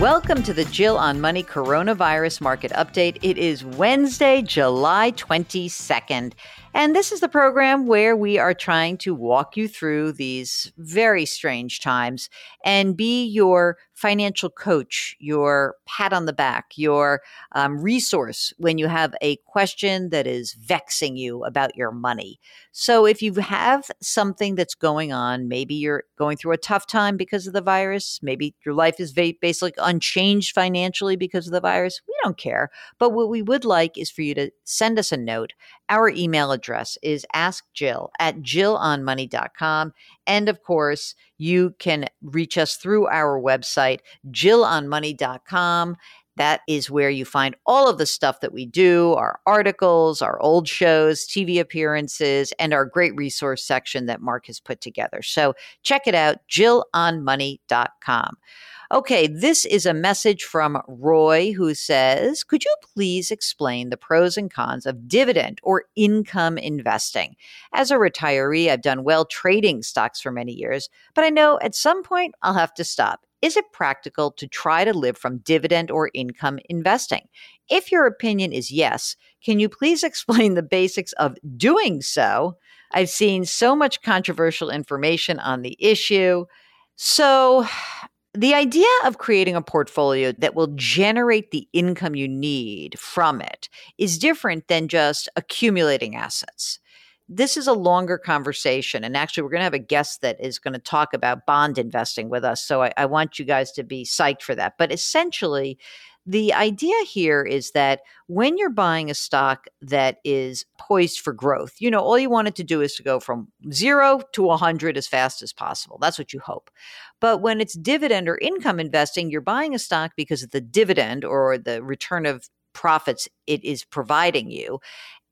Welcome to the Jill on Money Coronavirus Market Update. It is Wednesday, July 22nd. And this is the program where we are trying to walk you through these very strange times and be your financial coach, your pat on the back, your um, resource when you have a question that is vexing you about your money. So, if you have something that's going on, maybe you're going through a tough time because of the virus, maybe your life is basically unchanged financially because of the virus, we don't care. But what we would like is for you to send us a note. Our email address is askjill at jillonmoney.com. And of course, you can reach us through our website, jillonmoney.com. That is where you find all of the stuff that we do our articles, our old shows, TV appearances, and our great resource section that Mark has put together. So check it out, jillonmoney.com. Okay, this is a message from Roy who says, Could you please explain the pros and cons of dividend or income investing? As a retiree, I've done well trading stocks for many years, but I know at some point I'll have to stop. Is it practical to try to live from dividend or income investing? If your opinion is yes, can you please explain the basics of doing so? I've seen so much controversial information on the issue. So, the idea of creating a portfolio that will generate the income you need from it is different than just accumulating assets. This is a longer conversation. And actually, we're going to have a guest that is going to talk about bond investing with us. So I, I want you guys to be psyched for that. But essentially, the idea here is that when you're buying a stock that is poised for growth, you know, all you want it to do is to go from zero to 100 as fast as possible. That's what you hope. But when it's dividend or income investing, you're buying a stock because of the dividend or the return of profits it is providing you.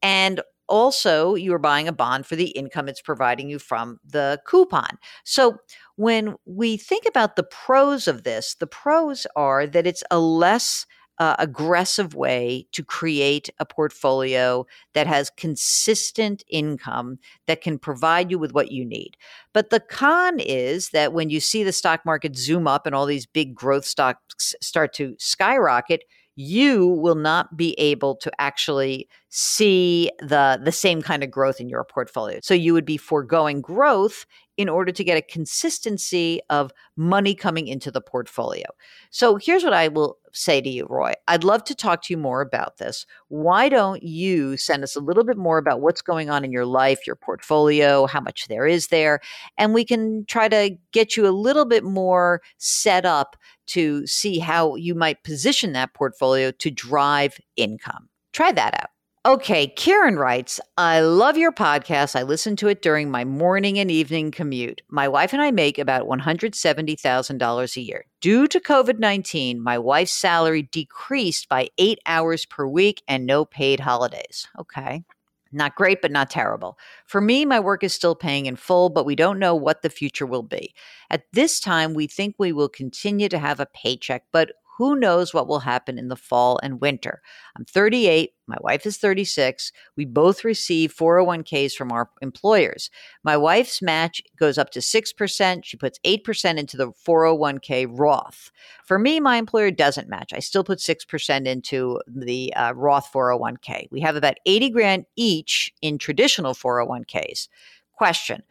And also you are buying a bond for the income it's providing you from the coupon. So when we think about the pros of this, the pros are that it's a less uh, aggressive way to create a portfolio that has consistent income that can provide you with what you need. But the con is that when you see the stock market zoom up and all these big growth stocks start to skyrocket, you will not be able to actually see the the same kind of growth in your portfolio. So you would be foregoing growth in order to get a consistency of money coming into the portfolio. So here's what I will say to you, Roy. I'd love to talk to you more about this. Why don't you send us a little bit more about what's going on in your life, your portfolio, how much there is there, and we can try to get you a little bit more set up to see how you might position that portfolio to drive income. Try that out. Okay, Kieran writes, I love your podcast. I listen to it during my morning and evening commute. My wife and I make about $170,000 a year. Due to COVID 19, my wife's salary decreased by eight hours per week and no paid holidays. Okay. Not great, but not terrible. For me, my work is still paying in full, but we don't know what the future will be. At this time, we think we will continue to have a paycheck, but who knows what will happen in the fall and winter? I'm 38. My wife is 36. We both receive 401ks from our employers. My wife's match goes up to 6%. She puts 8% into the 401k Roth. For me, my employer doesn't match. I still put 6% into the uh, Roth 401k. We have about 80 grand each in traditional 401ks. Question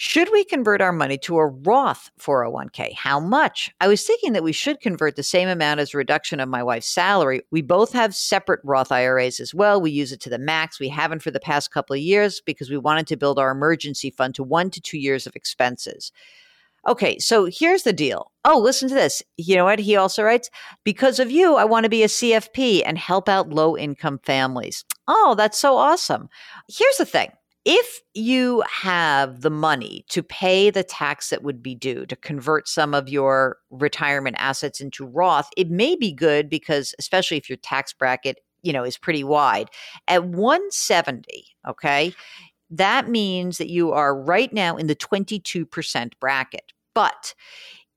should we convert our money to a Roth 401k? How much? I was thinking that we should convert the same amount as a reduction of my wife's salary. We both have separate Roth IRAs as well. We use it to the max. We haven't for the past couple of years because we wanted to build our emergency fund to one to two years of expenses. Okay, so here's the deal. Oh, listen to this. You know what? He also writes, because of you, I want to be a CFP and help out low income families. Oh, that's so awesome. Here's the thing if you have the money to pay the tax that would be due to convert some of your retirement assets into Roth, it may be good because, especially if your tax bracket, you know, is pretty wide. At 170, okay, that means that you are right now in the 22% bracket. But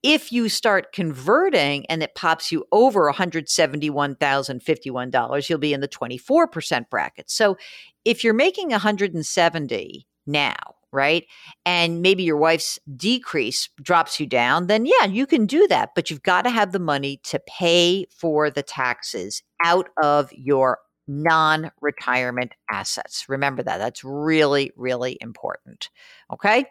if you start converting and it pops you over $171,051, you'll be in the 24% bracket. So if you're making 170 now right? And maybe your wife's decrease drops you down, then yeah, you can do that. But you've got to have the money to pay for the taxes out of your non retirement assets. Remember that. That's really, really important. Okay.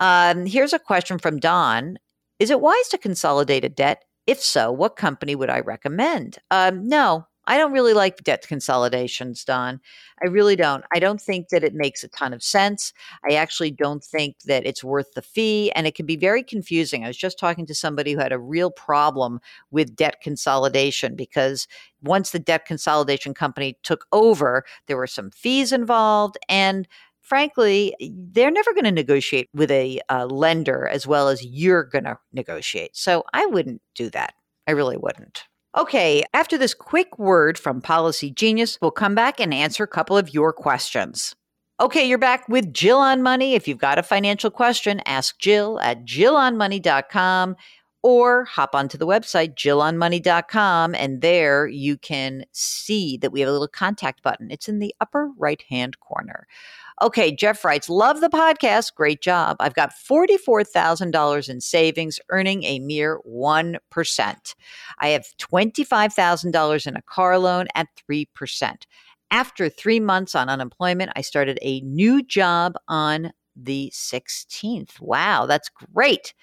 Um, here's a question from Don Is it wise to consolidate a debt? If so, what company would I recommend? Um, no, I don't really like debt consolidations, Don. I really don't. I don't think that it makes a ton of sense. I actually don't think that it's worth the fee, and it can be very confusing. I was just talking to somebody who had a real problem with debt consolidation because once the debt consolidation company took over, there were some fees involved, and frankly, they're never going to negotiate with a uh, lender as well as you're going to negotiate. So I wouldn't do that. I really wouldn't. Okay, after this quick word from Policygenius, we'll come back and answer a couple of your questions. Okay, you're back with Jill on Money. If you've got a financial question, ask Jill at jillonmoney.com or hop onto the website jillonmoney.com and there you can see that we have a little contact button. It's in the upper right-hand corner. Okay, Jeff writes, Love the podcast. Great job. I've got $44,000 in savings, earning a mere 1%. I have $25,000 in a car loan at 3%. After three months on unemployment, I started a new job on the 16th. Wow, that's great.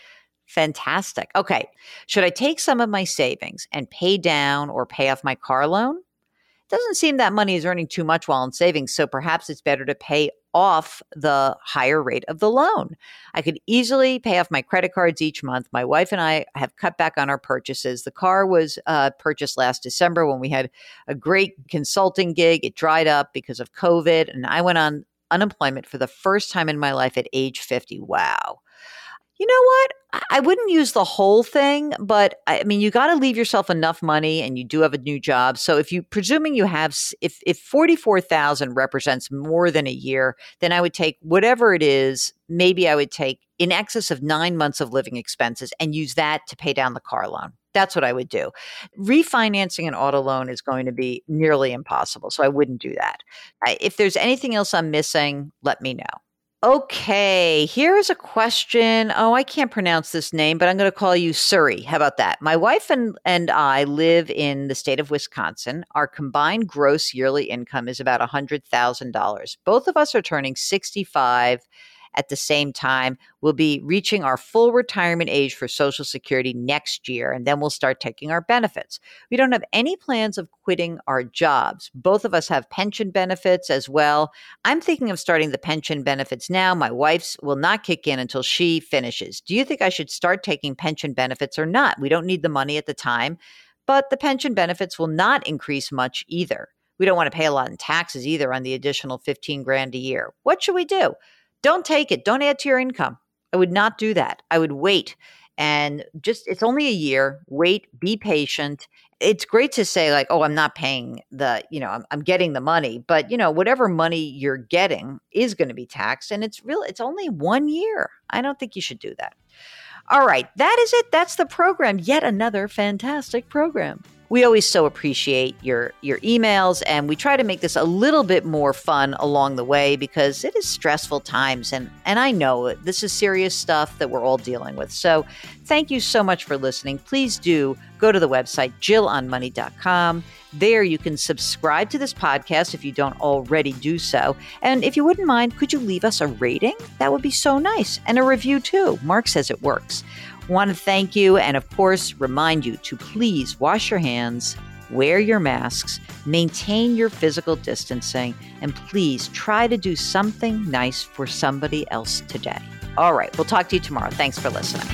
Fantastic. Okay. Should I take some of my savings and pay down or pay off my car loan? It doesn't seem that money is earning too much while in savings, so perhaps it's better to pay off the higher rate of the loan. I could easily pay off my credit cards each month. My wife and I have cut back on our purchases. The car was uh, purchased last December when we had a great consulting gig. It dried up because of COVID, and I went on unemployment for the first time in my life at age 50. Wow. You know what? I wouldn't use the whole thing, but I mean, you got to leave yourself enough money, and you do have a new job. So, if you presuming you have, if if forty four thousand represents more than a year, then I would take whatever it is. Maybe I would take in excess of nine months of living expenses and use that to pay down the car loan. That's what I would do. Refinancing an auto loan is going to be nearly impossible, so I wouldn't do that. I, if there's anything else I'm missing, let me know. Okay, here's a question. Oh, I can't pronounce this name, but I'm going to call you Surrey. How about that? My wife and, and I live in the state of Wisconsin. Our combined gross yearly income is about $100,000. Both of us are turning 65 at the same time, we'll be reaching our full retirement age for Social Security next year, and then we'll start taking our benefits. We don't have any plans of quitting our jobs. Both of us have pension benefits as well. I'm thinking of starting the pension benefits now. My wife's will not kick in until she finishes. Do you think I should start taking pension benefits or not? We don't need the money at the time, but the pension benefits will not increase much either. We don't want to pay a lot in taxes either on the additional 15 grand a year. What should we do? Don't take it. Don't add to your income. I would not do that. I would wait and just, it's only a year. Wait, be patient. It's great to say, like, oh, I'm not paying the, you know, I'm, I'm getting the money, but, you know, whatever money you're getting is going to be taxed. And it's real, it's only one year. I don't think you should do that. All right, that is it. That's the program. Yet another fantastic program we always so appreciate your your emails and we try to make this a little bit more fun along the way because it is stressful times and and I know this is serious stuff that we're all dealing with. So thank you so much for listening. Please do go to the website jillonmoney.com. There you can subscribe to this podcast if you don't already do so. And if you wouldn't mind, could you leave us a rating? That would be so nice. And a review too. Mark says it works want to thank you and, of course, remind you to please wash your hands, wear your masks, maintain your physical distancing, and please try to do something nice for somebody else today. All right, we'll talk to you tomorrow. Thanks for listening.